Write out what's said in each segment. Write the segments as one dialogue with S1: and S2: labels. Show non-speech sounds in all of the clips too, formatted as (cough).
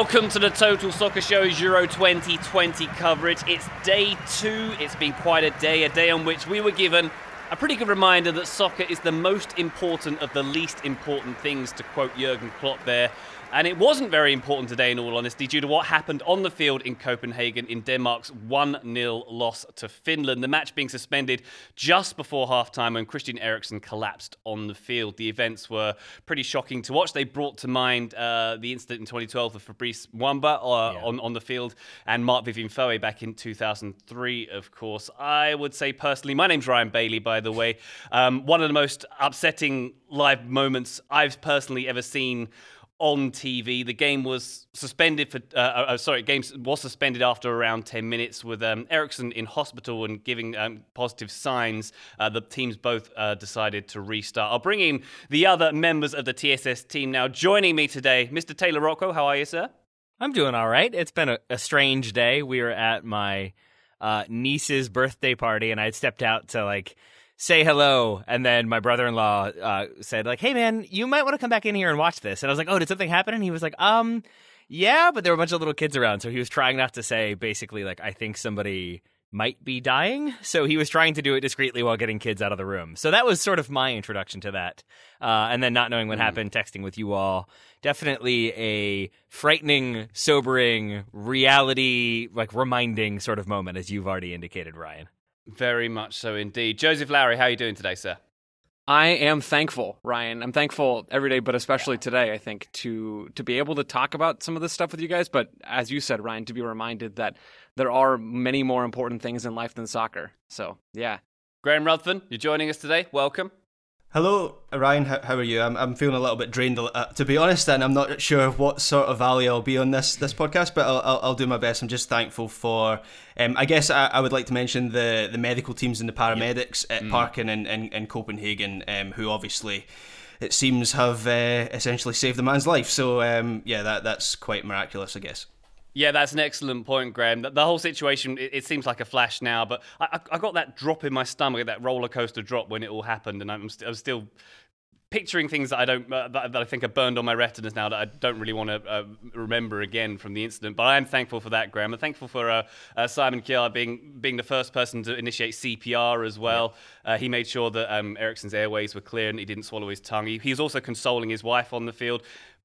S1: Welcome to the Total Soccer Show's Euro 2020 coverage. It's day two. It's been quite a day, a day on which we were given a pretty good reminder that soccer is the most important of the least important things, to quote Jurgen Klopp there. And it wasn't very important today, in all honesty, due to what happened on the field in Copenhagen in Denmark's 1 0 loss to Finland. The match being suspended just before halftime when Christian Eriksen collapsed on the field. The events were pretty shocking to watch. They brought to mind uh, the incident in 2012 of Fabrice Muamba uh, yeah. on, on the field and Marc-Vivien Foé back in 2003, of course. I would say personally, my name's Ryan Bailey, by the way. Um, one of the most upsetting live moments I've personally ever seen on TV. The game was suspended for, uh, uh sorry, game was suspended after around 10 minutes with um, Eriksen in hospital and giving um, positive signs. Uh, the teams both uh, decided to restart. I'll bring in the other members of the TSS team now. Joining me today, Mr. Taylor Rocco. How are you, sir?
S2: I'm doing all right. It's been a, a strange day. We were at my uh, niece's birthday party, and I stepped out to like say hello and then my brother-in-law uh, said like hey man you might want to come back in here and watch this. And i was like oh did something happen? And he was like um yeah but there were a bunch of little kids around. So he was trying not to say basically like i think somebody might be dying. So he was trying to do it discreetly while getting kids out of the room. So that was sort of my introduction to that. Uh, and then not knowing what mm. happened texting with you all definitely a frightening sobering reality like reminding sort of moment as you've already indicated ryan
S1: very much so indeed. Joseph Lowry, how are you doing today, sir?
S3: I am thankful, Ryan. I'm thankful every day, but especially today, I think, to to be able to talk about some of this stuff with you guys. But as you said, Ryan, to be reminded that there are many more important things in life than soccer. So yeah.
S1: Graham Ruthven, you're joining us today. Welcome.
S4: Hello, Ryan. How, how, are you? I'm, I'm feeling a little bit drained, uh, to be honest, and I'm not sure what sort of value I'll be on this this podcast, but I'll, I'll, I'll do my best. I'm just thankful for. Um, I guess I, I, would like to mention the, the medical teams and the paramedics yep. at mm. Parken and, and, and Copenhagen, um, who obviously it seems have uh, essentially saved the man's life. So um, yeah, that that's quite miraculous, I guess.
S1: Yeah, that's an excellent point, Graham. The, the whole situation, it, it, seems like a flash now, but I, I, got that drop in my stomach, that roller coaster drop when it all happened, and I'm, st- I'm still picturing things that I don't, uh, that, that, I think are burned on my retinas now that I don't really want to uh, remember again from the incident. But I am thankful for that, Graham. I'm thankful for uh, uh Simon Kjær being being the first person to initiate CPR as well. Yeah. Uh, he made sure that um, Eriksen's airways were clear and he didn't swallow his tongue. He, he was also consoling his wife on the field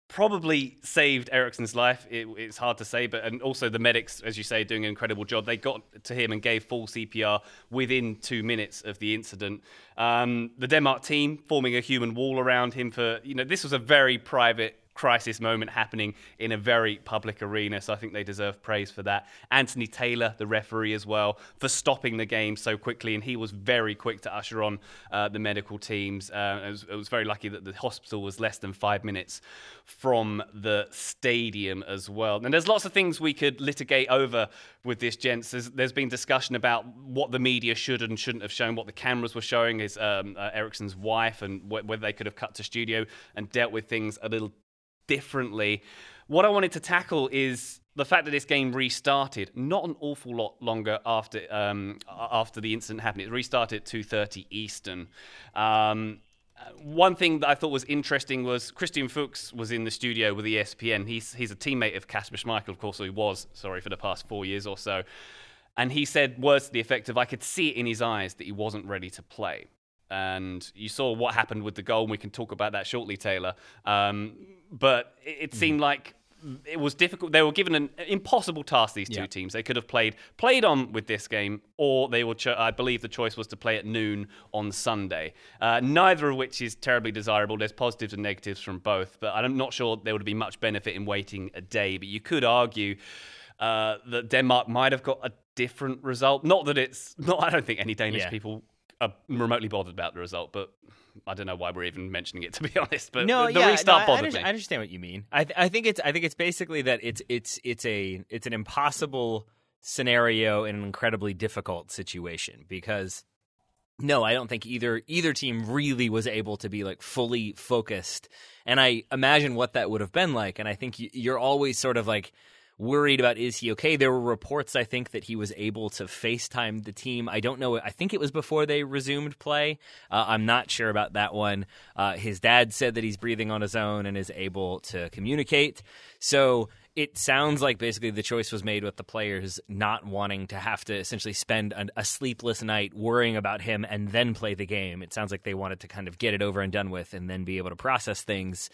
S1: probably saved Eriksen's life. It, it's hard to say, but and also the medics, as you say, doing an incredible job. They got to him and gave full CPR within two minutes of the incident. Um, the Denmark team forming a human wall around him for you know this was a very private crisis moment happening in a very public arena. So I think they deserve praise for that. Anthony Taylor, the referee, as well, for stopping the game so quickly. And he was very quick to usher on uh, the medical teams. Uh, it, was, it, was, very lucky that the hospital was less than five minutes from the stadium as well. And there's lots of things we could litigate over with this, gents. There's, there's been discussion about what the media should and shouldn't have shown, what the cameras were showing is um, uh, Eriksen's wife, and wh- whether they could have cut to studio and dealt with things a little differently. What I wanted to tackle is the fact that this game restarted not an awful lot longer after um, after the incident happened. It restarted at 2:30 Eastern. Um, one thing that I thought was interesting was Christian Fuchs was in the studio with ESPN. He's he's a teammate of Kasper Schmeichel, of course, he was sorry for the past four years or so. And he said words to the effect of, "I could see it in his eyes that he wasn't ready to play." And you saw what happened with the goal. And we can talk about that shortly, Taylor. Um, but it, it seemed mm. like it was difficult. They were given an impossible task. These two yeah. teams. They could have played played on with this game, or they were. Cho- I believe the choice was to play at noon on Sunday. Uh, neither of which is terribly desirable. There's positives and negatives from both, but I'm not sure there would be much benefit in waiting a day. But you could argue uh, that Denmark might have got a different result. Not that it's not. I don't think any Danish yeah. people are remotely bothered about the result, but I don't know why we're even mentioning it to be (laughs) honest. But no, the,
S2: yeah,
S1: restart
S2: no, I,
S1: bothered
S2: I,
S1: me.
S2: I understand what you mean. I, th- I think it's I think it's basically that it's it's it's a it's an impossible scenario in an incredibly difficult situation because no, I don't think either either team really was able to be like fully focused. And I imagine what that would have been like. And I think you're always sort of like worried about is he okay. There were reports, I think, that he was able to FaceTime the team. I don't know. I think it was before they resumed play. Uh, I'm not sure about that one. Uh, his dad said that he's breathing on his own and is able to communicate. So it sounds like basically the choice was made with the players not wanting to have to essentially spend an, a sleepless night worrying about him and then play the game. It sounds like they wanted to kind of get it over and done with and then be able to process things.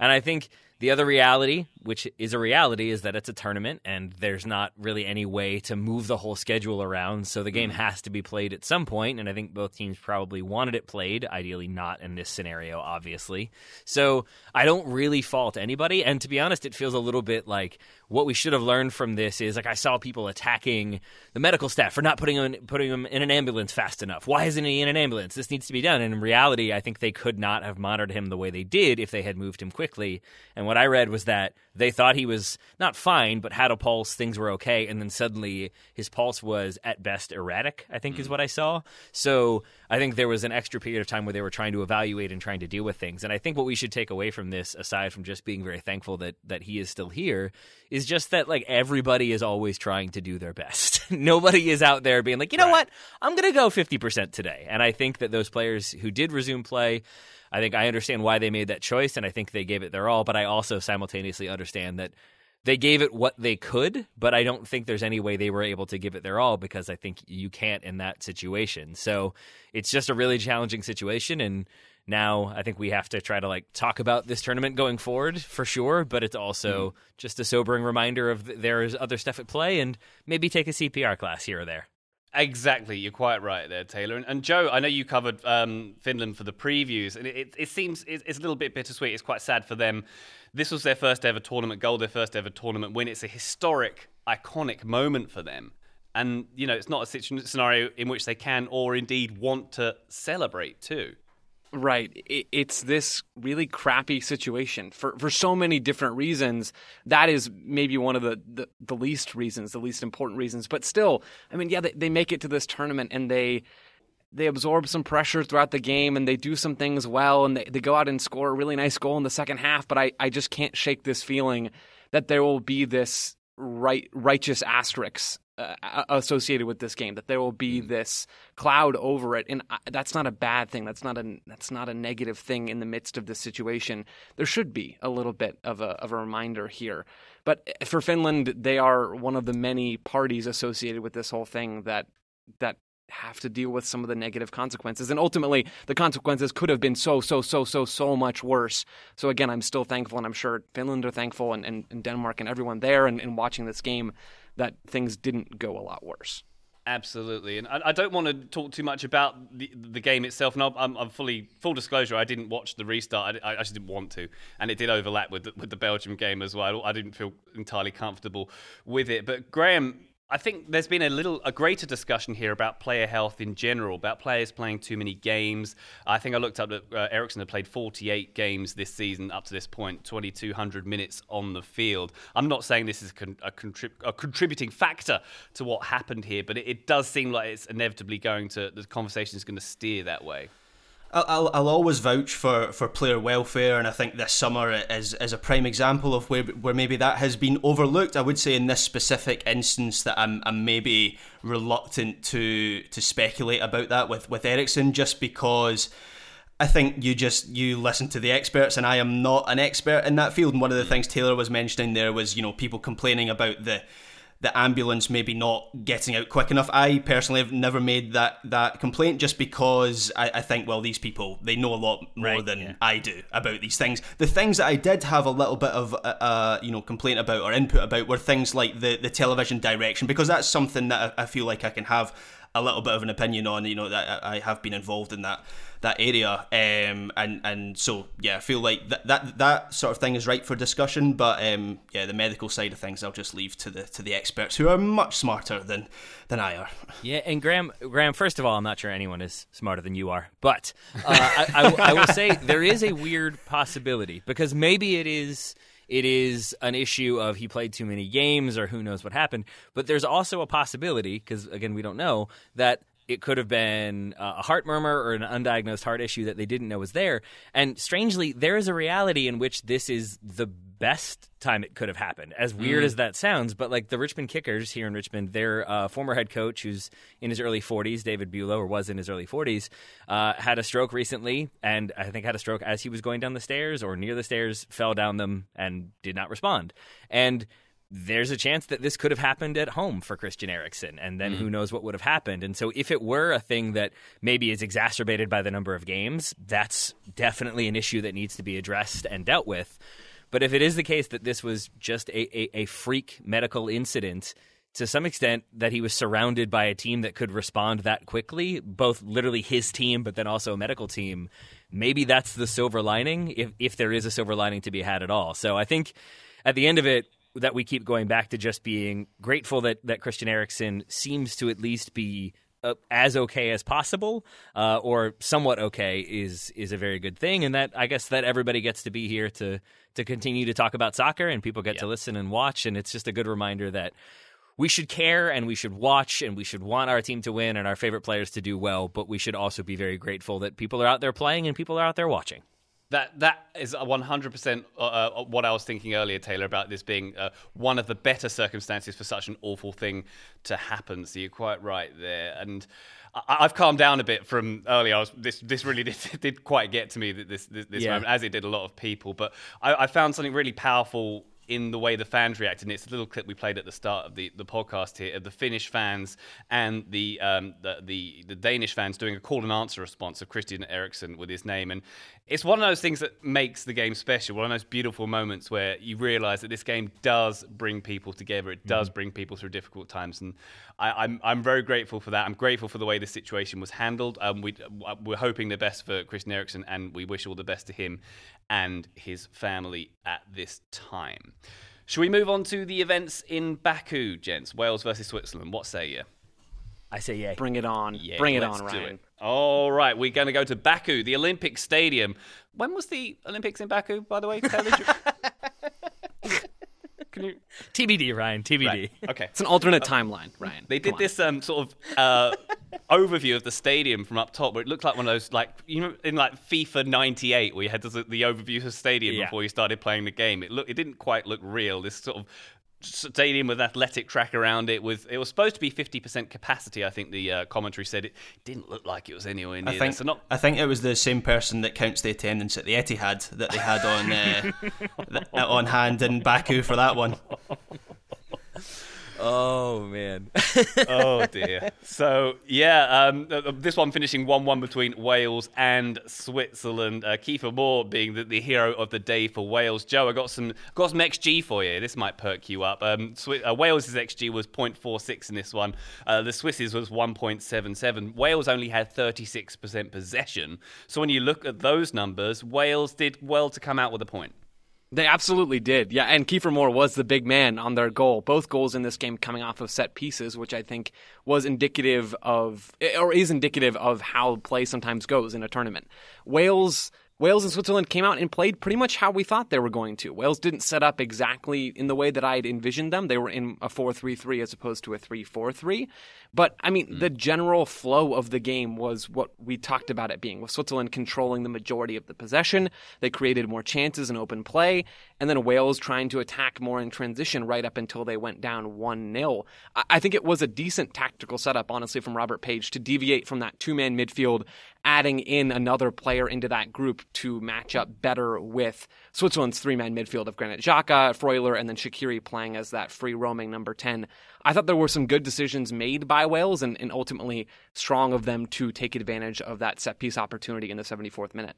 S2: And I think the other reality, which is a reality, is that it's a tournament and there's not really any way to move the whole schedule around. So the game mm. has to be played at some point, and I think both teams probably wanted it played, ideally not in this scenario, obviously. So I don't really fault anybody. And to be honest, it feels a little bit like what we should have learned from this is like I saw people attacking the medical staff for not putting him, putting him in an ambulance fast enough. Why isn't he in an ambulance? This needs to be done. And in reality, I think they could not have monitored him the way they did if they had moved him quickly. And what I read was that they thought he was not fine, but had a pulse, things were okay, and then suddenly his pulse was at best erratic, I think mm. is what I saw. So I think there was an extra period of time where they were trying to evaluate and trying to deal with things. And I think what we should take away from this, aside from just being very thankful that that he is still here, is just that like everybody is always trying to do their best. (laughs) Nobody is out there being like, you know right. what, I'm gonna go 50% today. And I think that those players who did resume play I think I understand why they made that choice, and I think they gave it their all. But I also simultaneously understand that they gave it what they could, but I don't think there's any way they were able to give it their all because I think you can't in that situation. So it's just a really challenging situation, and now I think we have to try to like talk about this tournament going forward for sure. But it's also mm. just a sobering reminder of there's other stuff at play, and maybe take a CPR class here or there.
S1: Exactly, you're quite right there, Taylor. And, and Joe, I know you covered um, Finland for the previews, and it, it, seems it, it's a little bit bittersweet. It's quite sad for them. This was their first ever tournament goal, their first ever tournament win. It's a historic, iconic moment for them. And, you know, it's not a scenario in which they can or indeed want to celebrate too.
S3: Right. It's this really crappy situation for, for so many different reasons. That is maybe one of the, the, the least reasons, the least important reasons. But still, I mean, yeah, they, they make it to this tournament and they they absorb some pressure throughout the game and they do some things well and they, they go out and score a really nice goal in the second half. But I, I just can't shake this feeling that there will be this right righteous asterisks uh, associated with this game that there will be mm. this cloud over it. And that's not a bad thing. That's not a that's not a negative thing in the midst of this situation. There should be a little bit of a of a reminder here. But for Finland they are one of the many parties associated with this whole thing that that have to deal with some of the negative consequences. And ultimately, the consequences could have been so, so, so, so, so much worse. So, again, I'm still thankful, and I'm sure Finland are thankful, and, and, and Denmark and everyone there and, and watching this game that things didn't go a lot worse.
S1: Absolutely, and I, don't want to talk too much about the, the game itself. And I'm, I'm, fully full disclosure. I didn't watch the restart. I, I actually didn't want to, and it did overlap with the, with the Belgium game as well. I didn't feel entirely comfortable with it. But Graham, I think there's been a little a greater discussion here about player health in general, about players playing too many games. I think I looked up that uh, Eriksen had played 48 games this season up to this point, 2,200 minutes on the field. I'm not saying this is a, con- a, contrib- a contributing factor to what happened here, but it, it does seem like it's inevitably going to the conversation is going to steer that way.
S4: I'll, I'll always vouch for, for player welfare, and I think this summer is, is a prime example of where where maybe that has been overlooked. I would say in this specific instance that I'm, I'm maybe reluctant to to speculate about that with with Eriksen, just because I think you just you listen to the experts, and I am not an expert in that field. And one of the mm. things Taylor was mentioning there was you know people complaining about the the ambulance maybe not getting out quick enough. I personally have never made that that complaint just because I, I think well these people they know a lot more right, than yeah. I do about these things. The things that I did have a little bit of uh, uh, you know complaint about or input about were things like the the television direction because that's something that I, I feel like I can have a little bit of an opinion on. You know that I have been involved in that that area, um, and and so yeah, I feel like that that that sort of thing is right for discussion. But um, yeah, the medical side of things, I'll just leave to the to the experts who are much smarter than than I are.
S2: Yeah, and Graham, Graham, first of all, I'm not sure anyone is smarter than you are, but uh, I, I, I will say there is a weird possibility because maybe it is it is an issue of he played too many games or who knows what happened. But there's also a possibility, because again, we don't know, that it could have been a heart murmur or an undiagnosed heart issue that they didn't know was there. And strangely, there is a reality in which this is the best time it could have happened. As weird mm. as that sounds, but like the Richmond Kickers here in Richmond, their uh, former head coach, who's in his early 40s, David Bülow, or was in his early 40s, uh, had a stroke recently, and I think had a stroke as he was going down the stairs or near the stairs, fell down them, and did not respond. And there's a chance that this could have happened at home for Christian Eriksen, and then mm. who knows what would have happened. And so, if it were a thing that maybe is exacerbated by the number of games, that's definitely an issue that needs to be addressed and dealt with. But if it is the case that this was just a, a, a freak medical incident, to some extent, that he was surrounded by a team that could respond that quickly, both literally his team, but then also a medical team, maybe that's the silver lining, if, if there is a silver lining to be had at all. So I think at the end of it, that we keep going back to just being grateful that, that Christian Eriksen seems to at least be uh, as okay as possible uh, or somewhat okay is is a very good thing. And that I guess that everybody gets to be here to to continue to talk about soccer and people get to listen and watch. And it's just a good reminder that we should care and we should watch and we should want our team to win and our favorite players to do well. But we should also be very grateful that people are out there playing and people are out there watching
S1: that that is 100% uh, uh, what I was thinking earlier, Taylor, about this being uh, one of the better circumstances for such an awful thing to happen. So you're quite right there, and I, have calmed down a bit from earlier. I was this this really (laughs) did, did quite get to me this this, this yeah. moment, as it did a lot of people. But I, I found something really powerful in the way the fans reacted. And it's a little clip we played at the start of the, the podcast here of the Finnish fans and the, um, the, the the Danish fans doing a call and answer response of Christian Eriksen with his name. And it's one of those things that makes the game special. One of those beautiful moments where you realise that this game does bring people together. It does mm-hmm. bring people through difficult times, and I, am I'm, I'm very grateful for that. I'm grateful for the way the situation was handled. Um, we we're hoping the best for Christian Eriksen, and we wish all the best to him and his family at this time. Should we move on to the events in Baku, gents? Wales versus Switzerland. What say you?
S2: I say yeah.
S3: Bring it on. Yeah, Bring it on, Ryan. It.
S1: All right, we're going to go to Baku, the Olympic Stadium. When was the Olympics in Baku, by the way? (laughs)
S2: Can you... TBD, Ryan. TBD. Right.
S1: Okay.
S3: It's an alternate uh, timeline, Ryan.
S1: They did this um, sort of uh, overview of the stadium from up top, where it looked like one of those, like you know, in like FIFA '98, where you had the, the overview of the stadium yeah. before you started playing the game. It looked it didn't quite look real. This sort of stadium with athletic track around it with it was supposed to be 50% capacity i think the uh, commentary said it didn't look like it was anywhere near
S4: I think,
S1: so not...
S4: I think it was the same person that counts the attendance at the Etihad that they had on uh, (laughs) on hand in Baku for that one
S2: Oh man. (laughs)
S1: oh dear. So yeah, um, this one finishing one-one between Wales and Switzerland. Uh, Kiefer Moore being the, the, hero of the day for Wales. Joe, I got some got some XG for you. This might perk you up. Um, uh, Wales's XG was 0.46 in this one. Uh, the Swiss's was 1.77. Wales only had 36% possession. So when you look at those numbers, Wales did well to come out with a point.
S3: They absolutely did. Yeah, and Kiefer Moore was the big man on their goal. Both goals in this game coming off of set pieces, which I think was indicative of, or is indicative of how play sometimes goes in a tournament. Wales Wales and Switzerland came out and played pretty much how we thought they were going to. Wales didn't set up exactly in the way that I had envisioned them. They were in a 4 3 3 as opposed to a 3 4 3. But, I mean, mm. the general flow of the game was what we talked about it being, with Switzerland controlling the majority of the possession. They created more chances in open play, and then Wales trying to attack more in transition right up until they went down 1 0. I think it was a decent tactical setup, honestly, from Robert Page to deviate from that two man midfield adding in another player into that group to match up better with Switzerland's three man midfield of Granit Xhaka, Freuler, and then Shaqiri playing as that free roaming number 10. I thought there were some good decisions made by Wales and, and ultimately strong of them to take advantage of that set piece opportunity in the 74th minute.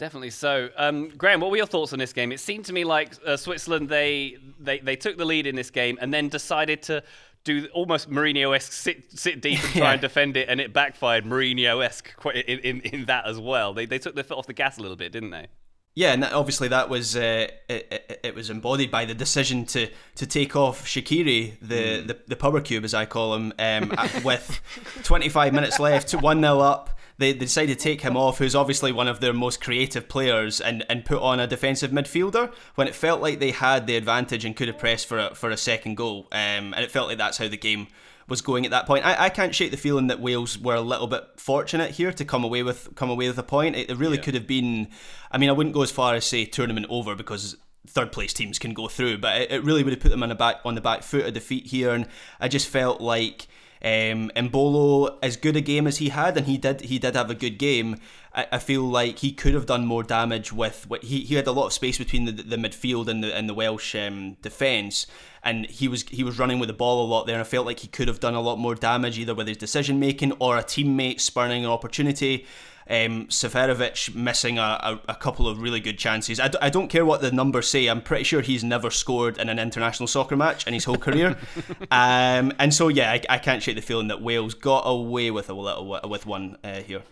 S1: Definitely so. Um, Graham, what were your thoughts on this game? It seemed to me like uh, Switzerland they, they they took the lead in this game and then decided to do almost Mourinho-esque sit sit deep and (laughs) try yeah. and defend it, and it backfired Mourinho-esque in, in, in that as well. They they took their foot off the gas a little bit, didn't they?
S4: Yeah, and obviously that was uh, it, it, was embodied by the decision to to take off Shaqiri, the, mm. the, the power cube as I call him, um, with 25 minutes left, (laughs) one 0 up. They, they decided to take him off, who's obviously one of their most creative players, and, and put on a defensive midfielder when it felt like they had the advantage and could have pressed for a, for a second goal. Um, and it felt like that's how the game was going at that point. I, I can't shake the feeling that Wales were a little bit fortunate here to come away with come away with a point. It, it really yeah. could have been. I mean, I wouldn't go as far as say tournament over because third place teams can go through, but it, it really would have put them on the back on the back foot of defeat here. And I just felt like Um, Embolo, as good a game as he had, and he did he did have a good game. I, I feel like he could have done more damage with what he, he had a lot of space between the, the midfield and the and the Welsh um, defence, and he was he was running with the ball a lot there. And I felt like he could have done a lot more damage either with his decision making or a teammate spurning an opportunity. Um, Seferovic missing a, a, a, couple of really good chances. I d- I don't care what the numbers say. I'm pretty sure he's never scored in an international soccer match in his whole career. (laughs) um, and so yeah, I, I, can't shake the feeling that Wales got away with a little with one uh, here.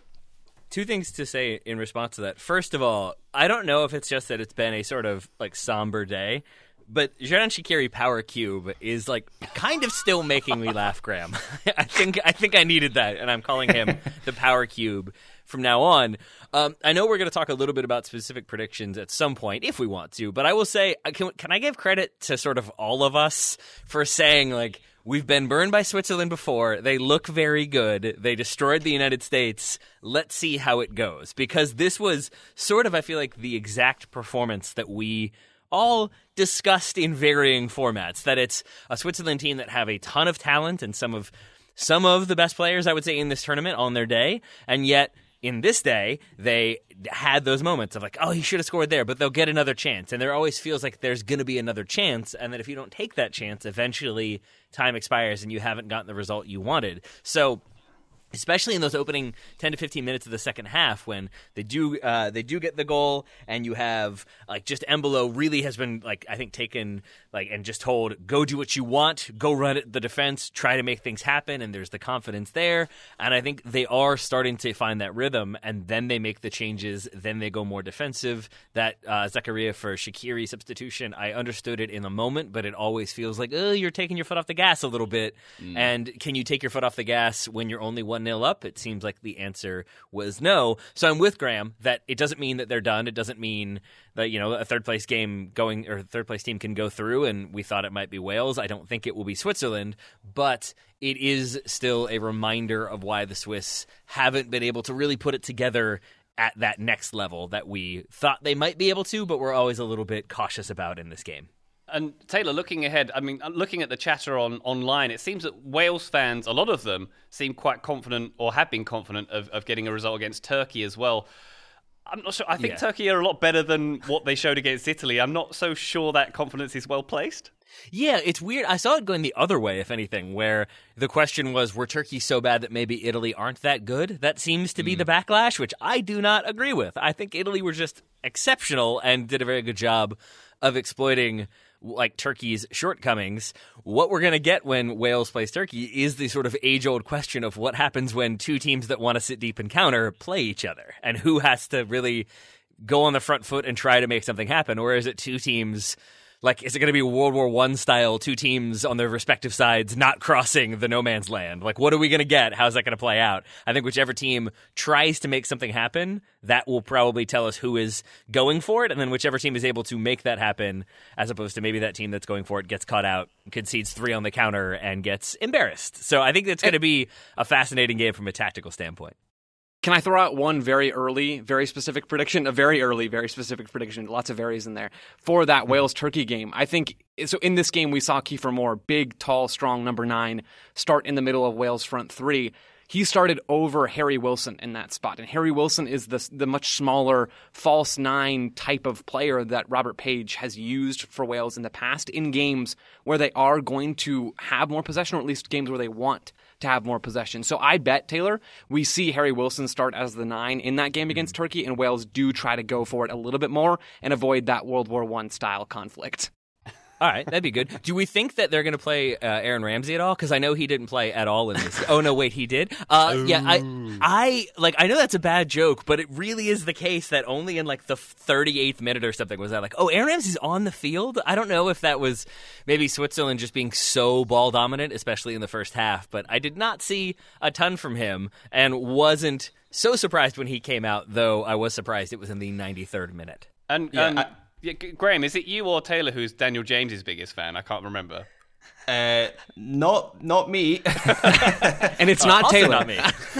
S2: Two things to say in response to that. First of all, I don't know if it's just that it's been a sort of like somber day but Xherdan Shaqiri Power Cube is like kind of still making me laugh, Graham. (laughs) I think I think I needed that, and I'm calling him (laughs) the Power Cube from now on. Um, I know we're going to talk a little bit about specific predictions at some point if we want to, but I will say, uh, can, can I give credit to sort of all of us for saying like we've been burned by Switzerland before. They look very good. They destroyed the United States. Let's see how it goes because this was sort of I feel like the exact performance that we all discussed in varying formats. That it's a Switzerland team that have a ton of talent and some of some of the best players I would say in this tournament on their day, and yet in this day, they had those moments of like, oh, he should have scored there, but they'll get another chance. And there always feels like there's going to be another chance, and that if you don't take that chance, eventually time expires and you haven't gotten the result you wanted. So especially in those opening 10 to 15 minutes of the second half when they do uh, they do get the goal and you have like just Embolo really has been like I think taken like and just told go do what you want. Go run at the defense. Try to make things happen. And there's the confidence there. And I think they are starting to find that rhythm and then they make the changes. Then they go more defensive. That uh, Zakaria for Shaqiri substitution I understood it in the moment but it always feels like oh you're taking your foot off the gas a little bit. Mm. and can you take your foot off the gas when you're only one 1 0 up? It seems like the answer was no. So I'm with Graham that it doesn't mean that they're done. It doesn't mean that, you know, a third place game going or third place team can go through and we thought it might be Wales. I don't think it will be Switzerland, but it is still a reminder of why the Swiss haven't been able to really put it together at that next level that we thought they might be able to, but we're always a little bit cautious about in this game.
S1: And Taylor, looking ahead, I mean, looking at the chatter on online, it seems that Wales fans, a lot of them, seem quite confident or have been confident of, of getting a result against Turkey as well. I'm not sure. I think yeah. Turkey are a lot better than what they showed against Italy. I'm not so sure that confidence is well placed.
S2: Yeah, it's weird. I saw it going the other way, if anything, where the question was, were Turkey so bad that maybe Italy aren't that good? That seems to be mm. the backlash, which I do not agree with. I think Italy were just exceptional and did a very good job of exploiting like Turkey's shortcomings. What we're going to get when Wales plays Turkey is the sort of age old question of what happens when two teams that want to sit deep and counter play each other and who has to really go on the front foot and try to make something happen. Or is it two teams like is it going to be World War One style, two teams on their respective sides not crossing the no man's land? Like, what are we going to get? How's that going to play out? I think whichever team tries to make something happen, that will probably tell us who is going for it, and then whichever team is able to make that happen, as opposed to maybe that team that's going for it gets caught out, concedes three on the counter, and gets embarrassed. So I think it's going to be a fascinating game from a tactical standpoint.
S3: Can I throw out one very early, very specific prediction? A very early, very specific prediction. Lots of varies in there for that mm-hmm. Wales Turkey game. I think so. In this game, we saw Kiefer Moore, big, tall, strong number nine, start in the middle of Wales' front three. He started over Harry Wilson in that spot, and Harry Wilson is the the much smaller false nine type of player that Robert Page has used for Wales in the past in games where they are going to have more possession, or at least games where they want to have more possession. So I bet, Taylor, we see Harry Wilson start as the nine in that game against mm-hmm. Turkey, and Wales do try to go for it a little bit more and avoid that World War One style conflict.
S2: All right, that'd be good. Do we think that they're going to play uh, Aaron Ramsey at all? Because I know he didn't play at all in this. (laughs) oh no, wait, he did. Uh, yeah, I, I like. I know that's a bad joke, but it really is the case that only in like the 38th minute or something was that like, oh, Aaron Ramsey's on the field. I don't know if that was maybe Switzerland just being so ball dominant, especially in the first half. But I did not see a ton from him, and wasn't so surprised when he came out. Though I was surprised it was in the 93rd minute.
S1: And yeah, um, I- yeah, Graham, is it you or Taylor who's Daniel James's biggest fan? I can't remember.
S4: Uh, not not me, (laughs)
S3: and it's not Taylor.
S2: Not me. (laughs)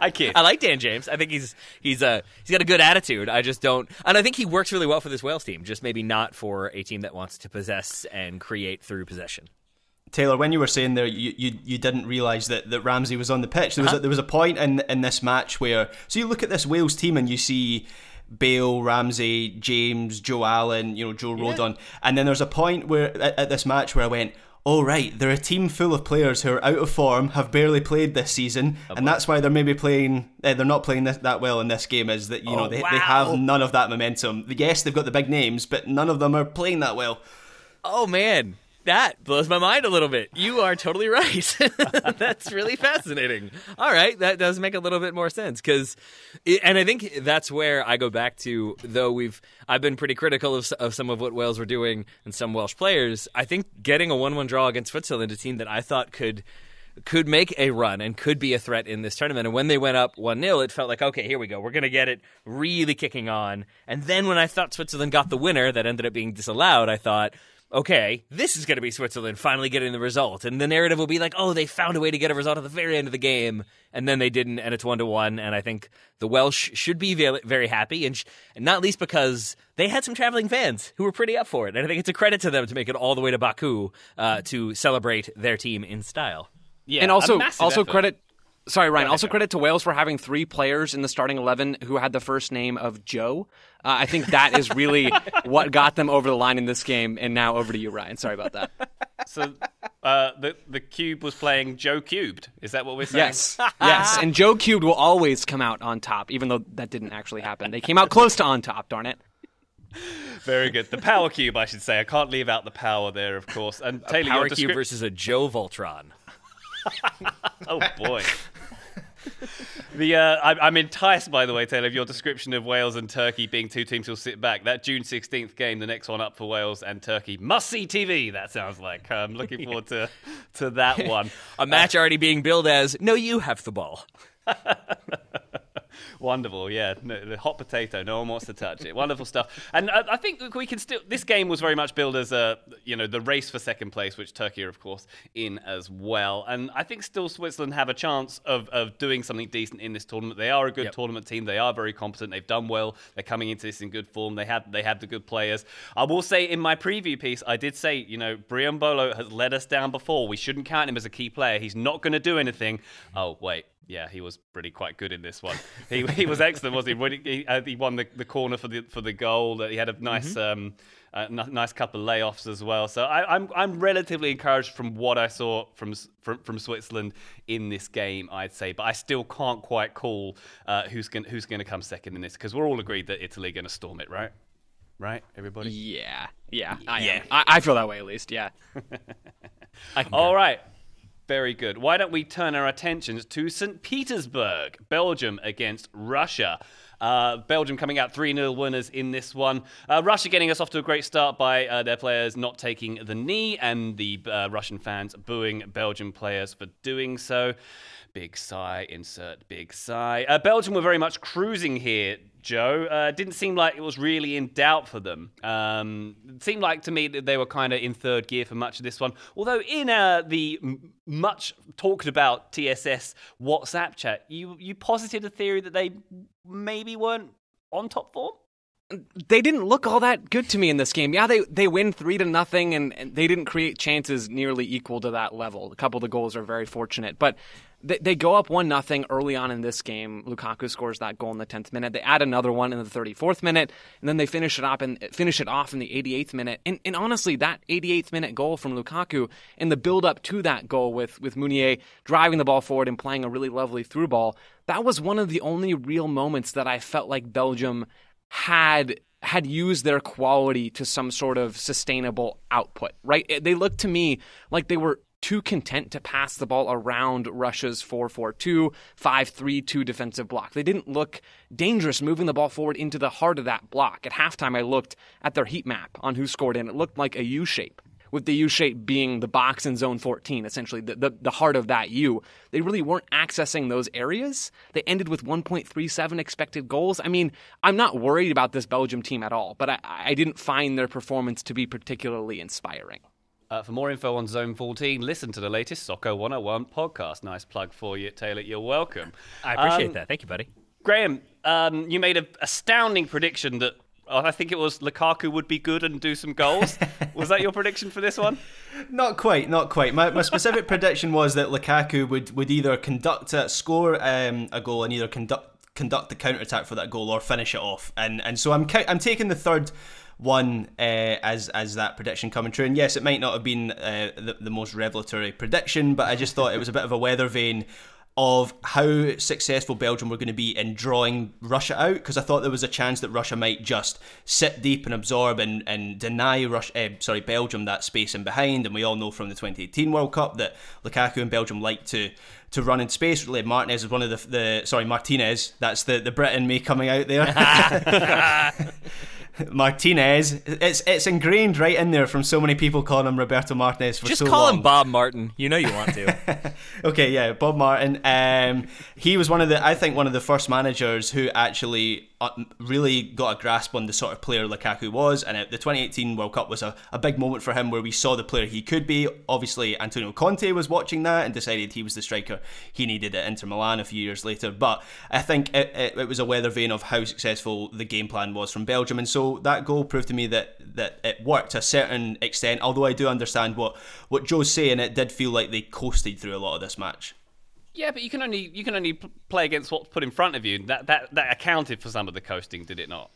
S1: I kid.
S2: I like Dan James. I think he's he's uh he's got a good attitude. I just don't, and I think he works really well for this Wales team. Just maybe not for a team that wants to possess and create through possession.
S4: Taylor, when you were saying there, you, you, you didn't realise that, that Ramsey was on the pitch. There was
S2: Uh-huh.
S4: a, there was a point in in this match where so you look at this Wales team and you see Bale, Ramsey, James, Joe Allen, you know Joe Rodon, and then there's a point where at, at this match where I went. Oh right, they're a team full of players who are out of form, have barely played this season, and that's why they're maybe playing. Uh, they're not playing this, that well in this game. Is that you know
S2: Oh,
S4: they, they
S2: wow.
S4: have none of that momentum. Yes, they've got the big names, but none of them are playing that well.
S2: Oh man, that blows my mind a little bit. You are totally right. (laughs) that's really fascinating. All right, that does make a little bit more sense because, and I think that's where I go back to. Though we've, I've been pretty critical of, of some of what Wales were doing and some Welsh players. I think getting a one-one draw against Switzerland, a team that I thought could could make a run and could be a threat in this tournament. And when they went up 1 0, it felt like, okay, here we go. We're going to get it really kicking on. And then when I thought Switzerland got the winner that ended up being disallowed, I thought, okay, this is going to be Switzerland finally getting the result. And the narrative will be like, oh, they found a way to get a result at the very end of the game. And then they didn't, and it's 1 to 1. And I think the Welsh should be very, very happy, and, sh- and not least because they had some traveling fans who were pretty up for it. And I think it's a credit to them to make it all the way to Baku uh, to celebrate their team in style.
S1: Yeah,
S3: and also also
S1: effort.
S3: credit sorry Ryan also credit to Wales for having three players in the starting 11 who had the first name of Joe uh, I think that is really (laughs) what got them over the line in this game and now over to you Ryan sorry about that (laughs)
S1: So uh, the the cube was playing Joe cubed. Is that what we're saying?
S3: yes yes and Joe cubed will always come out on top even though that didn't actually happen they came out close to on top darn it (laughs)
S1: Very good. The power cube, I should say. I can't leave out the power there, of course. And Taylor,
S2: Power
S1: your
S2: Cube versus a Joe Voltron. (laughs)
S1: Oh boy. The uh, I, I'm enticed, by the way, Taylor, of your description of Wales and Turkey being two teams who'll sit back. That June 16th game, the next one up for Wales and Turkey, must see TV. That sounds like. I'm looking (laughs) forward to to that one. (laughs)
S2: A match already being billed as no, you have the ball.
S1: Wonderful, yeah. No, the hot potato, no one wants to touch it. Wonderful stuff. And I, I think we can still. This game was very much billed as a, you know, the race for second place, which Turkey are, of course, in as well. And I think still Switzerland have a chance of, of doing something decent in this tournament. They are a good
S2: Yep.
S1: tournament team. They are very competent. They've done well. They're coming into this in good form. They have they have the good players. I will say in my preview piece, I did say, you know, Breel Embolo has let us down before. We shouldn't count him as a key player. He's not going to do anything. Oh wait. Yeah, he was really quite good in this one. He, he was excellent, wasn't he? When he, he, uh, he won the, the corner for the for the goal. He had a nice um, uh, n- nice couple of layoffs as well. So I, I'm I'm relatively encouraged from what I saw from from, from Switzerland in this game. I'd say, but I still can't quite call uh, who's going who's going to come second in this because we're all agreed that Italy are going to storm it, right? Right, everybody.
S3: yeah yeah I,
S2: Yeah.
S3: am. I, I feel that way at least yeah (laughs) (laughs)
S1: All right. Very good. Why don't we turn our attentions to St. Petersburg, Belgium against Russia? Uh, Belgium coming out 3 0 winners in this one. Uh, Russia getting us off to a great start by uh, their players not taking the knee and the uh, Russian fans booing Belgian players for doing so. Big sigh, insert big sigh. Uh, Belgium were very much cruising here, Joe. Uh, didn't seem like it was really in doubt for them. Um, it seemed like to me that they were kind of in third gear for much of this one. Although in uh, the much talked about TSS WhatsApp chat, you you posited a theory that they maybe weren't on top form.
S3: they didn't look all that good to me in this game. Yeah, they they win three to nothing, and, and they didn't create chances nearly equal to that level. A couple of the goals are very fortunate, but they, they go up one nothing early on in this game. Lukaku scores that goal in the tenth minute. They add another one in the thirty fourth minute, and then they finish it up and finish it off in the eighty eighth minute. And, and honestly, that eighty eighth minute goal from Lukaku and the build up to that goal with with Meunier driving the ball forward and playing a really lovely through ball. That was one of the only real moments that I felt like Belgium had had used their quality to some sort of sustainable output, right? They looked to me like they were too content to pass the ball around Russia's 4-4-2, 5-3-2 defensive block. They didn't look dangerous moving the ball forward into the heart of that block. At halftime, I looked at their heat map on WhoScored in. It looked like a U shape with the U shape being the box in zone 14, essentially the, the, the heart of that U. They really weren't accessing those areas. They ended with 1.37 expected goals. I mean, I'm not worried about this Belgium team at all, but I, I didn't find their performance to be particularly inspiring.
S1: Uh, for more info on Zone 14, listen to the latest Soccer 101 podcast. Nice plug for you, Taylor. You're welcome. (laughs)
S2: I appreciate
S1: Um,
S2: that. Thank you, buddy.
S1: Graham, um, you made an astounding prediction that I think it was Lukaku would be good and do some goals. (laughs) was that your prediction for this one?
S4: Not quite, not quite. My, my specific prediction was that Lukaku would, would either conduct a score um, a goal and either conduct conduct the counter attack for that goal or finish it off. And and so I'm I'm taking the third one uh, as as that prediction coming true. And yes, it might not have been uh, the, the most revelatory prediction, but I just thought it was a bit of a weather vane of how successful Belgium were going to be in drawing Russia out because I thought there was a chance that Russia might just sit deep and absorb and, and deny Russia, uh, sorry Belgium that space in behind and we all know from the 2018 World Cup that Lukaku and Belgium like to to run in space. Really, Martinez is one of the, the sorry Martinez. That's the the Brit in me coming out there. (laughs) (laughs) (laughs) Martinez. It's it's ingrained right in there from so many people calling him Roberto Martinez for
S2: Just
S4: so
S2: call
S4: long.
S2: him Bob Martin. You know you want to. (laughs)
S4: okay, yeah, Bob Martin. Um, he was one of the, I think, one of the first managers who actually uh, really got a grasp on the sort of player Lukaku was, and the 2018 World Cup was a, a big moment for him where we saw the player he could be. Obviously, Antonio Conte was watching that and decided he was the striker he needed at Inter Milan a few years later. But I think it, it, it was a weather vane of how successful the game plan was from Belgium, and so that goal proved to me that that it worked to a certain extent. Although I do understand what what Joe's saying, it did feel like they coasted through a lot of this match.
S1: Yeah, but you can only you can only play against what's put in front of you. That that that accounted for some of the coasting, did it not?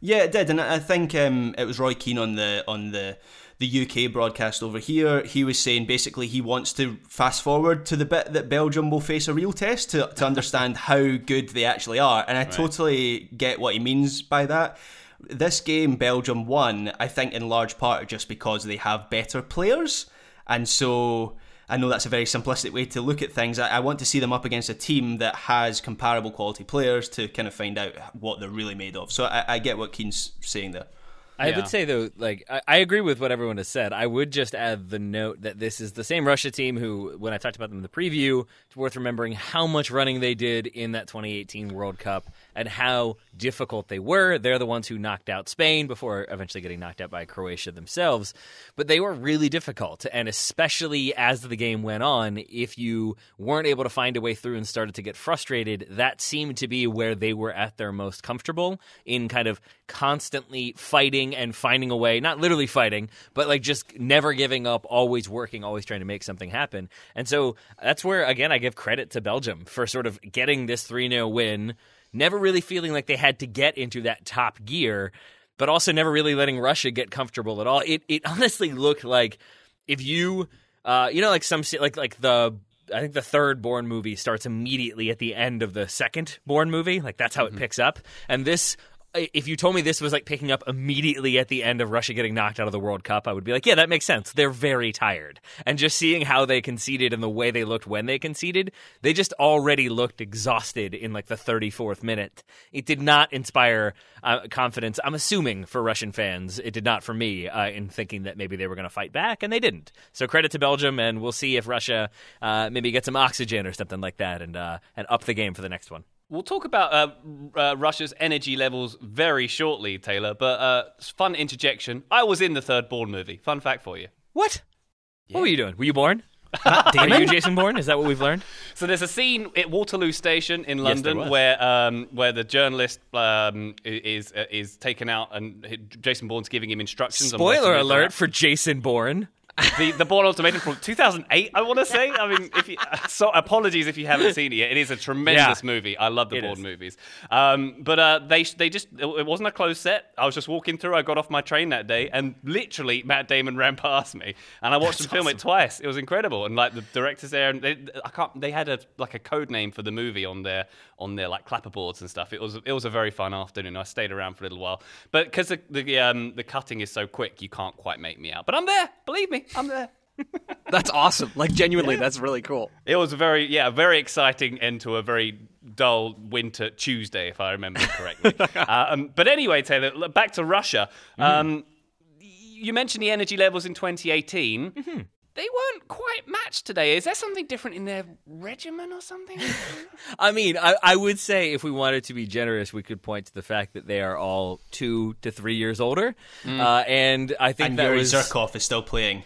S4: Yeah, it did, and I think um, it was Roy Keane on the on the the UK broadcast over here. He was saying basically he wants to fast forward to the bit that Belgium will face a real test to to understand (laughs) how good they actually are, and I right. totally get what he means by that. This game, Belgium won, I think, in large part just because they have better players, and so I know that's a very simplistic way to look at things. I, I, want to see them up against a team that has comparable quality players to kind of find out what they're really made of. So I, I get what Keane's saying there.
S2: I yeah. would say though, like I, I, agree with what everyone has said. I would just add the note that this is the same Russia team who, when I talked about them in the preview, it's worth remembering how much running they did in that 2018 World Cup and how difficult they were. They're the ones who knocked out Spain before eventually getting knocked out by Croatia themselves. But they were really difficult, and especially as the game went on, if you weren't able to find a way through and started to get frustrated, that seemed to be where they were at their most comfortable in kind of constantly fighting and finding a way, not literally fighting, but like just never giving up, always working, always trying to make something happen. And so that's where, again, I give credit to Belgium for sort of getting this 3 0 win never really feeling like they had to get into that top gear, but also never really letting Russia get comfortable at all. It it honestly looked like if you uh, you know like some like like the I think the third Bourne movie starts immediately at the end of the second Bourne movie. Like that's how mm-hmm. it picks up. And this if you told me this was like picking up immediately at the end of Russia getting knocked out of the World Cup, I would be like, yeah, that makes sense. They're very tired. And just seeing how they conceded and the way they looked when they conceded, they just already looked exhausted in like the 34th minute. It did not inspire uh, confidence, I'm assuming, for Russian fans. It did not for me uh, in thinking that maybe they were going to fight back, and they didn't. So credit to Belgium, and we'll see if Russia uh, maybe gets some oxygen or something like that and, uh, and up the game for the next one.
S1: We'll talk about uh, uh, Russia's energy levels very shortly, Taylor. But uh, fun interjection: I was in the third Bourne movie. Fun fact for you.
S2: What? Yeah. What were you doing? Were you born? (laughs) Are you Jason Bourne? Is that what we've learned?
S1: So there's a scene at Waterloo Station in London yes, where um, where the journalist um, is uh, is taken out and Jason Bourne's giving him instructions.
S2: Spoiler alert for Jason Bourne
S1: the the Bourne Ultimatum from 2008. I want to say. I mean, if you, so, apologies if you haven't seen it yet. It is a tremendous yeah, movie. I love the Bourne movies. Um, but uh, they they just it wasn't a closed set. I was just walking through. I got off my train that day, and literally Matt Damon ran past me, and I watched That's them film awesome. it twice. It was incredible, and like the directors there, and they, I can't. They had a like a code name for the movie on their on their like clapperboards and stuff. It was it was a very fun afternoon. I stayed around for a little while, but because the the, um, the cutting is so quick, you can't quite make me out. But I'm there. Believe me. I'm there. (laughs)
S3: that's awesome. Like genuinely, yeah. that's really cool.
S1: It was a very yeah, very exciting end to a very dull winter Tuesday, if I remember (laughs) correctly. uh, um, but anyway, Taylor, back to Russia. Mm-hmm. Um, you mentioned the energy levels in 2018. Mm-hmm. They weren't quite matched today. Is there something different in their regimen or something? (laughs)
S2: I mean, I, I, would say if we wanted to be generous, we could point to the fact that they are all two to three years older, mm. uh, and I think
S4: and
S2: that
S4: Yuri
S2: was
S4: Zhirkov is still playing.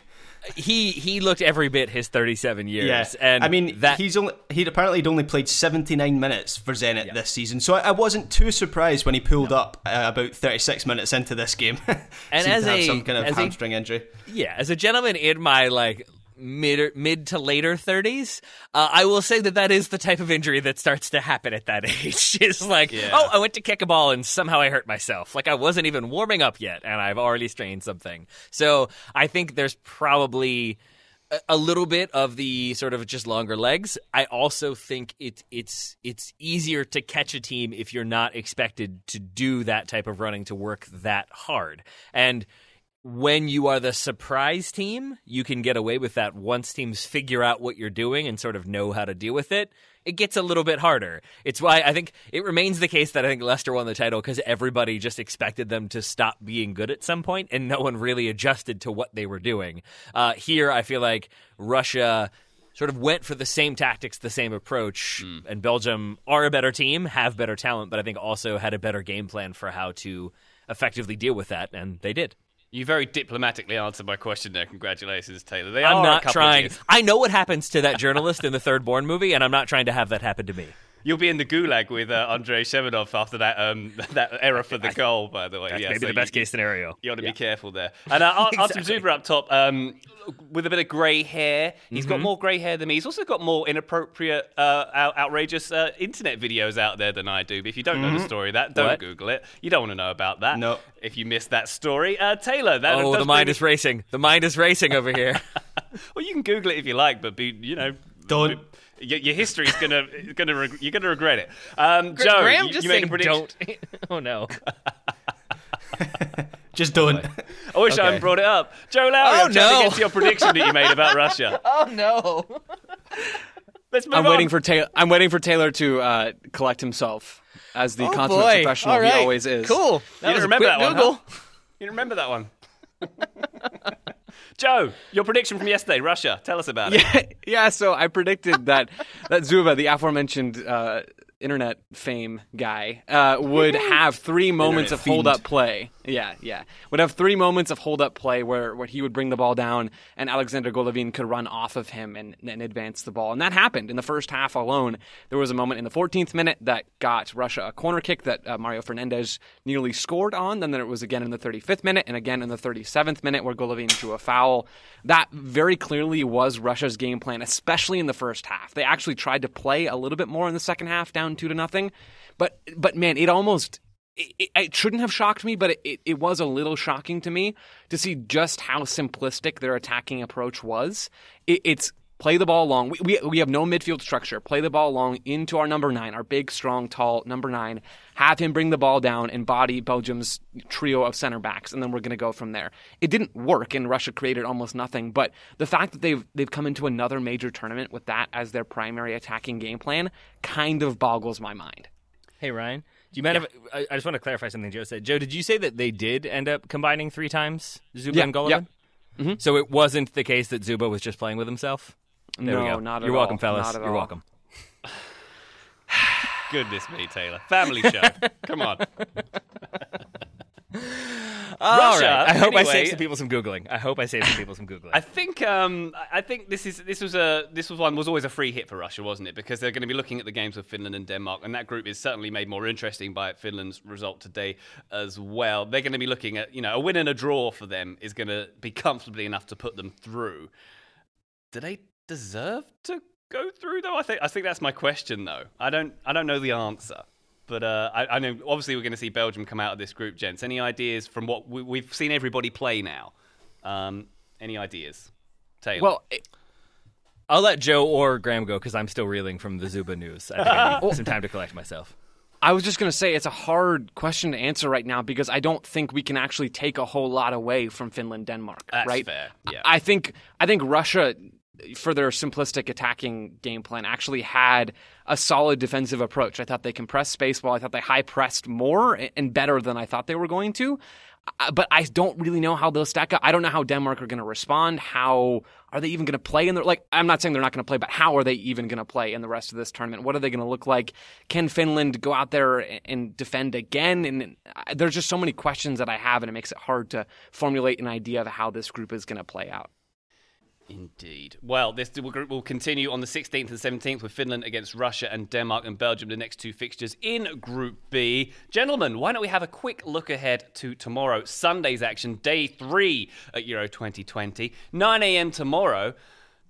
S2: He he looked every bit his 37 years.
S4: Yeah,
S2: and
S4: I mean,
S2: that
S4: he's only he apparently had only played 79 minutes for Zenit this season, so I, I wasn't too surprised when he pulled up uh, about 36 minutes into this game. (laughs)
S2: And as a-
S4: some kind of
S2: as a-
S4: hamstring injury.
S2: yeah, as a gentleman in my like mid mid to later 30s, uh, I will say that that is the type of injury that starts to happen at that (laughs) age. Is like,
S1: Yeah.
S2: oh, I went to kick a ball and somehow I hurt myself. Like I wasn't even warming up yet, and I've already strained something. So I think there's probably a- a little bit of the sort of just longer legs. I also think it's it's it's easier to catch a team if you're not expected to do that type of running to work that hard. And when you are the surprise team, you can get away with that once teams figure out what you're doing and sort of know how to deal with it. It gets a little bit harder. It's why I think it remains the case that I think Leicester won the title because everybody just expected them to stop being good at some point and no one really adjusted to what they were doing. Uh, here, I feel like Russia sort of went for the same tactics, the same approach, and Belgium are a better team, have better talent, but I think also had a better game plan for how to effectively deal with that, and they did.
S1: You very diplomatically answered my question there. Congratulations, Taylor. They are
S2: I'm not trying. I know what happens to that journalist in the third Bourne movie, and I'm not trying to have that happen to me.
S1: You'll be in the gulag with uh, Andrei Semenov after that um, (laughs) that error for the goal, by the way.
S2: That's
S1: yeah,
S2: maybe
S1: so
S2: the best
S1: you,
S2: case scenario.
S1: You ought to be careful there. And uh, (laughs) Ar- Artem
S2: Exactly.
S1: Dzyuba up top um, with a bit of grey hair. He's
S2: Mm-hmm.
S1: got more grey hair than me. He's also got more inappropriate, uh, out- outrageous uh, internet videos out there than I do. But if you don't know the story, of that don't
S2: Mm-hmm. What?
S1: Google it. You don't want to know about that.
S4: No.
S1: If you missed that story, uh, Taylor. That
S2: Oh, the mind
S1: bring-
S2: is racing. The mind is racing over here. (laughs)
S1: Well, you can Google it if you like, but be you know.
S4: Don't.
S1: Your, your history's gonna (laughs) gonna reg- you're gonna regret it. Um, Joe,
S2: Graham
S1: you,
S2: just
S1: you made a prediction.
S2: don't. (laughs) oh no. (laughs)
S4: Just don't.
S1: I wish I hadn't brought it up. Joe Lowry,
S2: Oh,
S1: I'm trying
S2: no.
S1: to get to your prediction that you made about Russia.
S2: Oh no.
S1: Let's move
S3: I'm
S1: on.
S3: waiting for Taylor. I'm waiting for Taylor to uh, collect himself as the
S2: Oh
S3: consummate
S2: boy.
S3: professional
S2: All right.
S3: he always is.
S2: Cool. That
S1: You didn't remember
S2: quick
S1: that one, huh? You remember that one? Joe, your prediction from yesterday, Russia. Tell us about it. (laughs)
S3: yeah, yeah. So I predicted that that Dzyuba, the aforementioned uh, internet fame guy, uh, would have three moments
S4: Internet
S3: of hold up play. Yeah, yeah. Would have three moments of hold up play where, where he would bring the ball down and Alexander Golovin could run off of him and, and advance the ball. And that happened in the first half alone. There was a moment in the 14th minute that got Russia a corner kick that uh, Mario Fernandes nearly scored on. Then there it was again in the 35th minute and again in the 37th minute where Golovin drew a foul. That very clearly was Russia's game plan, especially in the first half. They actually tried to play a little bit more in the second half, down two to nothing. But but man, it almost it, it, it shouldn't have shocked me, but it, it, it was a little shocking to me to see just how simplistic their attacking approach was. It, it's play the ball long. We, we, we have no midfield structure. Play the ball long into our number nine, our big, strong, tall number nine. Have him bring the ball down and body Belgium's trio of center backs, and then we're going to go from there. It didn't work, and Russia created almost nothing. But the fact that they've they've come into another major tournament with that as their primary attacking game plan kind of boggles my mind.
S2: Hey Ryan, do you mind if I, I just want to clarify something Joe said? Joe, did you say that they did end up combining three times Dzyuba
S3: Yeah,
S2: and Golovin?
S3: yeah.
S2: So it wasn't the case that Dzyuba was just playing with himself. There we
S3: No,
S2: go.
S3: not at
S2: You're welcome, fellas. You're
S3: all.
S2: welcome. (sighs)
S1: Goodness me, Taylor. Family show. (laughs) Come on.
S2: All
S1: Russia,
S2: right. I hope I
S1: anyway.
S2: saved some people some googling. I hope I saved some people some googling.
S1: I think um, I I think this is this was a this was one was always a free hit for Russia, wasn't it? Because they're going to be looking at the games with Finland and Denmark, and that group is certainly made more interesting by Finland's result today as well. They're going to be looking at you know a win and a draw for them is going to be comfortably enough to put them through. Do they deserve to go through though? I think I think that's my question though. I don't I don't know the answer. But uh, I, I know obviously we're going to see Belgium come out of this group, gents. Any ideas from what we, we've seen everybody play now? Um, any ideas? Taylor.
S3: Well, it,
S2: I'll let Joe or Graham go because I'm still reeling from the Dzyuba news. I think I need (laughs) some time to collect myself.
S3: I was just going to say it's a hard question to answer right now because I don't think we can actually take a whole lot away from Finland Denmark,
S1: That's
S3: right?
S1: fair, yeah.
S3: I think I think Russia for their simplistic attacking game plan actually had a solid defensive approach. I thought they compressed space well. I thought they high pressed more and better than I thought they were going to. But I don't really know how they'll stack up. I don't know how Denmark are going to respond. How are they even going to play in the like? I'm not saying they're not going to play, but how are they even going to play in the rest of this tournament? What are they going to look like? Can Finland go out there and defend again? And there's just so many questions that I have, and it makes it hard to formulate an idea of how this group is going to play out.
S1: Indeed. Well, this group will continue on the 16th and 17th with Finland against Russia and Denmark and Belgium, the next two fixtures in Group B. Gentlemen, why don't we have a quick look ahead to tomorrow, Sunday's action, day three at Euro 2020, 9 a.m. tomorrow.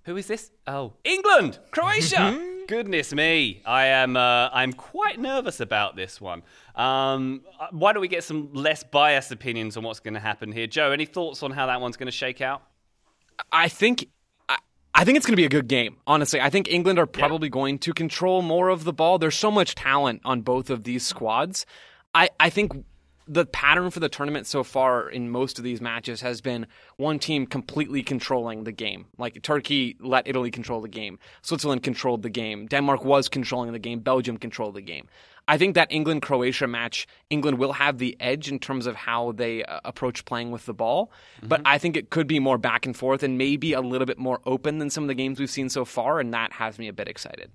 S1: Who is this? Oh, England, Croatia. (laughs) Goodness me, I am. Uh, I'm quite nervous about this one. Um, uh, why don't we get some less biased opinions on what's going to happen here, Joe? Any thoughts on how that one's going to shake out?
S3: I think I think it's going to be a good game. Honestly, I think England are probably yeah. going to control more of the ball. There's so much talent on both of these squads. I, I think the pattern for the tournament so far in most of these matches has been one team completely controlling the game. Like Turkey let Italy control the game. Switzerland controlled the game. Denmark was controlling the game. Belgium controlled the game. I think that England Croatia match, England will have the edge in terms of how they uh, approach playing with the ball. Mm-hmm. But I think it could be more back and forth and maybe a little bit more open than some of the games we've seen so far. And that has me a bit excited.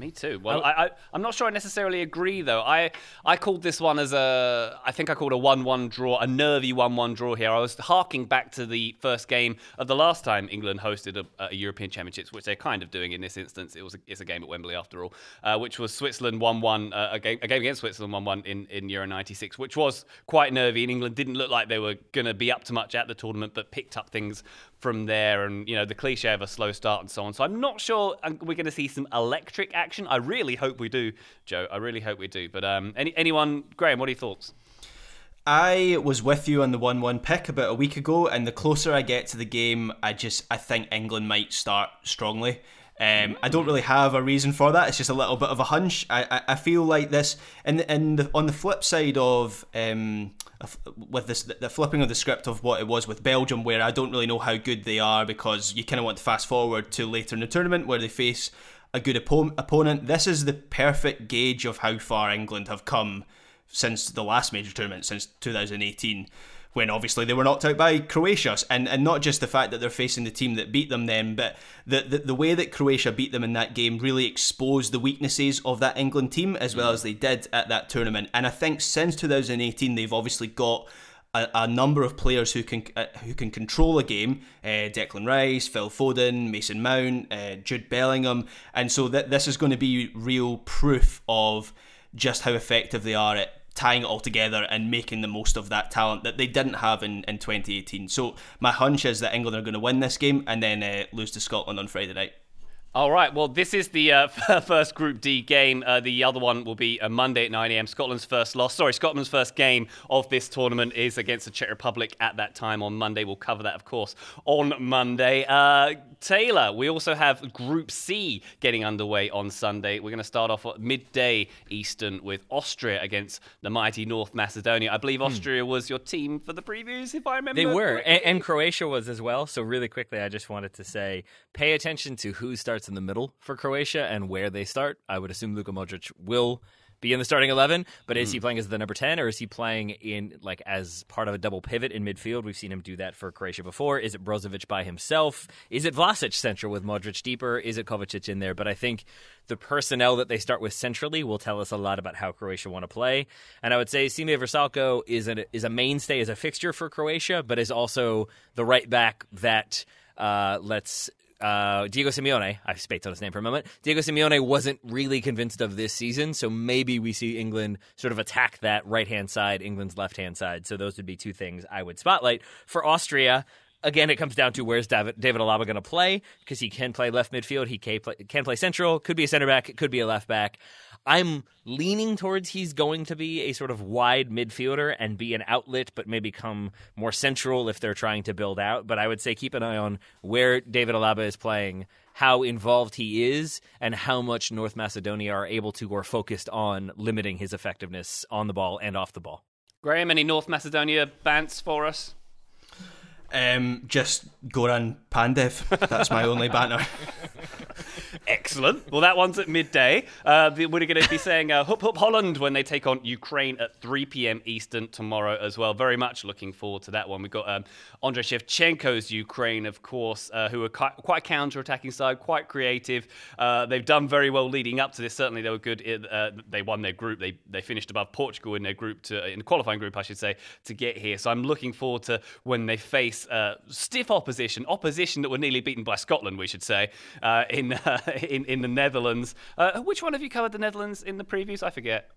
S1: Me too. Well, I, I, am not sure I necessarily agree, though. I, I called this one as a, I think I called a 1 1 draw, a nervy 1 1 draw here. I was harking back to the first game of the last time England hosted a, a European Championships, which they're kind of doing in this instance. It was a, it's a game at Wembley after all, uh, which was Switzerland 1 1, uh, a, game, a game against Switzerland 1 1 in, in Euro 96, which was quite nervy. And England didn't look like they were going to be up to much at the tournament, but picked up things from there and you know the cliche of a slow start and so on. So i'm not sure um, we're going to see some electric action. I really hope we do joe. I really hope we do. But um any, anyone? Graham what are your thoughts?
S4: I was with you on the 1 1 pick about a week ago, and the closer I get to the game, I just I think England might start strongly. Um, I don't really have a reason for that. It's just a little bit of a hunch. I, I, I feel like this, and and on the flip side of um, with this the flipping of the script of what it was with Belgium, where I don't really know how good they are because you kind of want to fast forward to later in the tournament where they face a good oppo- opponent. This is the perfect gauge of how far England have come since the last major tournament, since 2018 when obviously they were knocked out by Croatia. And, and not just the fact that they're facing the team that beat them then, but the, the, the way that Croatia beat them in that game really exposed the weaknesses of that England team as well as they did at that tournament. And I think since 2018, they've obviously got. A, a, number of players who can uh, who can control a game. Uh, Declan Rice, Phil Foden, Mason Mount, uh, Jude Bellingham, and so th- this is going to be real proof of just how effective they are at tying it all together and making the most of that talent that they didn't have in, in 2018. So my hunch is that England are going to win this game and then uh, lose to Scotland on Friday night.
S1: All right. Well, this is the uh, (laughs) first Group D game. Uh, the other one will be a Monday at 9 a.m. Scotland's first loss. Sorry, Scotland's first game of this tournament is against the Czech Republic at that time on Monday. We'll cover that, of course, on Monday. Uh, Taylor, we also have Group C getting underway on Sunday. We're going to start off at midday Eastern with Austria against the mighty North Macedonia. I believe hmm. Austria hmm. was your team for the previews, if I remember.
S2: They were, and, and Croatia was as well. So, really quickly, I just wanted to say pay attention to who starts starts in the middle for Croatia and where they start. I would assume Luka Modric will be in the starting 11 but is mm. he hmm. playing as the number 10 or is he playing in like as part of a double pivot in midfield we've seen him do that for croatia before is it brozovic by himself is it vlasic central with modric deeper is it kovacic in there but i think the personnel that they start with centrally will tell us a lot about how croatia want to play and i would say sime vrsaljko is a, is a mainstay as a fixture for croatia but is also the right back that uh, let's uh, Diego Simeone, I spaced on his name for a moment. Diego Simeone wasn't really convinced of this season, so maybe we see England sort of attack that right hand side, England's left hand side. So those would be two things I would spotlight. For Austria, again, it comes down to where's David, David Alaba going to play because he can play left midfield, he can play, can play central, could be a center back, could be a left back. I'm leaning towards he's going to be a sort of wide midfielder and be an outlet, but maybe come more central if they're trying to build out. But I would say keep an eye on where David Alaba is playing, how involved he is, and how much North Macedonia are able to or focused on limiting his effectiveness on the ball and off the ball.
S1: Graham, any North Macedonia bants for us?
S4: Um, just Goran Pandev. That's my only banner. (laughs)
S1: Excellent. Well, that one's at midday. Uh, we're going to be saying uh, Hup Hup Holland when they take on Ukraine at 3 p.m. Eastern tomorrow as well. Very much looking forward to that one. We've got um, Andrei Shevchenko's Ukraine, of course, uh, who are quite, quite counter-attacking side, quite creative. Uh, they've done very well leading up to this. Certainly, they were good. Uh, they won their group. They they finished above Portugal in their group to in the qualifying group, I should say, to get here. So I'm looking forward to when they face uh, stiff opposition, opposition that were nearly beaten by Scotland, we should say, uh, in, uh, (laughs) in in the Netherlands. Uh, which one of you covered the Netherlands in the previews? I forget.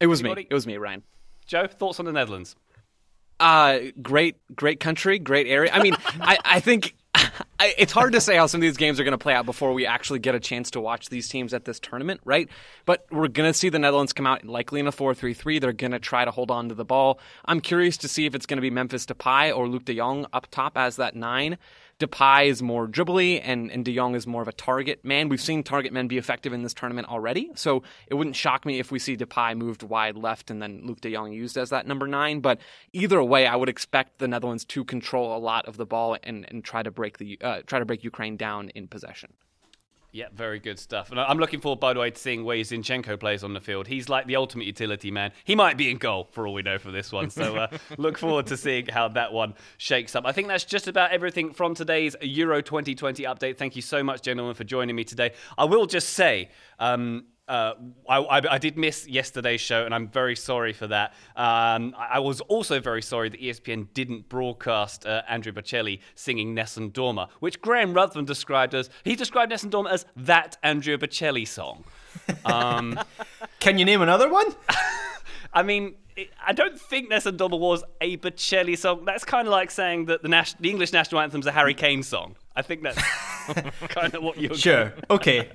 S3: It was Anybody? me. It was me, Ryan.
S1: Joe, thoughts on the Netherlands?
S3: Uh, great, great country, great area. I mean, (laughs) I, I think it's hard to say how some of these games are going to play out before we actually get a chance to watch these teams at this tournament, right? But we're going to see the Netherlands come out likely in a 4 3 3. They're going to try to hold on to the ball. I'm curious to see if it's going to be Memphis Depay or Luuk de Jong up top as that nine. Depay is more dribbly and, and De Jong is more of a target man. We've seen target men be effective in this tournament already, so it wouldn't shock me if we see Depay moved wide left and then Luuk De Jong used as that number nine. But either way, I would expect the Netherlands to control a lot of the ball and, and try to break the uh, try to break Ukraine down in possession.
S1: Yeah, very good stuff. And I'm looking forward, by the way, to seeing where Zinchenko plays on the field. He's like the ultimate utility man. He might be in goal for all we know for this one. So uh, (laughs) look forward to seeing how that one shakes up. I think that's just about everything from today's Euro 2020 update. Thank you so much, gentlemen, for joining me today. I will just say, um, uh, I, I, I, did miss yesterday's show, and I'm very sorry for that. Um, I, I, was also very sorry that ESPN didn't broadcast uh, Andrea Bocelli singing Nessun Dorma, which Graham Ruthven described as he described Nessun Dorma as that Andrea Bocelli song. (laughs) Um,
S4: Can you name another one? (laughs)
S1: I mean, I don't think Nessun Dorma was a Bocelli song. That's kind of like saying that the, nas- the English national anthem is a Harry Kane song. I think that's (laughs) kind of what you're.
S4: Sure. Okay.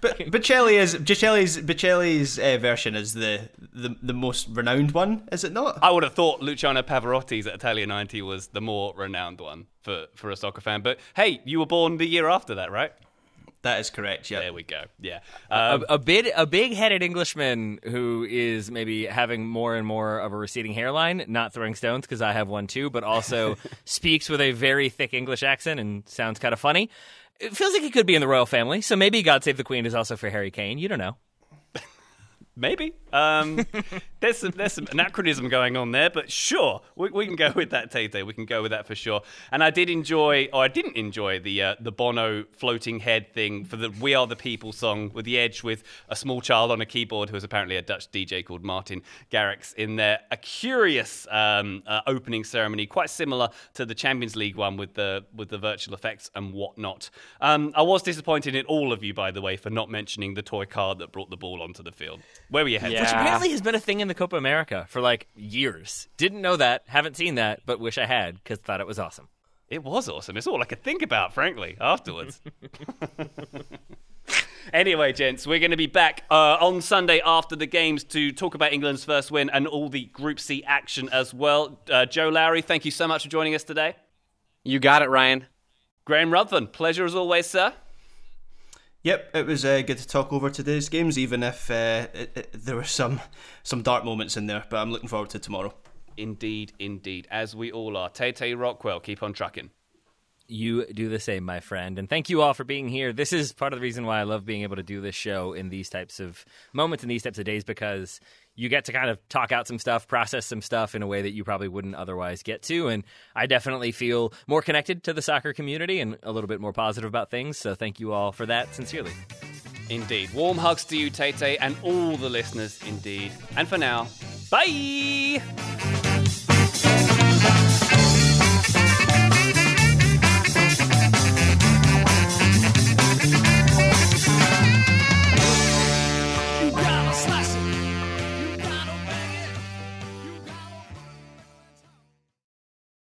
S4: But Bocelli is Bocelli's Bocelli's uh, version is the, the the most renowned one, is it not?
S1: I would have thought Luciano Pavarotti's at Italia 90 was the more renowned one for for a soccer fan. But hey, you were born the year after that, right?
S4: That is correct. Yeah.
S1: There we go. Yeah.
S2: Um, a, a big a big headed Englishman who is maybe having more and more of a receding hairline, not throwing stones because I have one too, but also (laughs) speaks with a very thick English accent and sounds kind of funny it feels like he could be in the royal family. So maybe God Save the Queen is also for Harry Kane. You don't know. (laughs)
S1: Maybe. Um, there's some there's some anachronism going on there, but sure, we, we can go with that, Tate. We can go with that for sure. And I did enjoy, or I didn't enjoy the uh, the Bono floating head thing for the "We Are the People" song with the Edge with a small child on a keyboard who is apparently a Dutch DJ called Martin Garrix in there. A curious um, uh, opening ceremony, quite similar to the Champions League one with the with the virtual effects and whatnot. Um, I was disappointed in all of you, by the way, for not mentioning the toy car that brought the ball onto the field. Where were you headed?
S2: Yeah. Which apparently has been a thing in the Copa America for like years. Didn't know that, haven't seen that, but wish I had because thought it was awesome.
S1: It was awesome. It's all I could think about, frankly, afterwards. (laughs) (laughs) anyway, gents, we're going to be back uh, on Sunday after the games to talk about England's first win and all the Group C action as well. Uh, Joe Lowry, thank you so much for joining us today.
S3: You got it, Ryan.
S1: Graham Ruthven, pleasure as always, sir.
S4: Yep, it was uh, good to talk over today's games, even if uh, it, it, there were some some dark moments in there. But I'm looking forward to tomorrow.
S1: Indeed, indeed, as we all are. Tay Tay Rockwell, keep on trucking.
S2: You do the same, my friend. And thank you all for being here. This is part of the reason why I love being able to do this show in these types of moments, in these types of days, because you get to kind of talk out some stuff, process some stuff in a way that you probably wouldn't otherwise get to. And I definitely feel more connected to the soccer community and a little bit more positive about things. So thank you all for that sincerely.
S1: Indeed. Warm hugs to you, Tay Tay, and all the listeners, indeed. And for now, bye!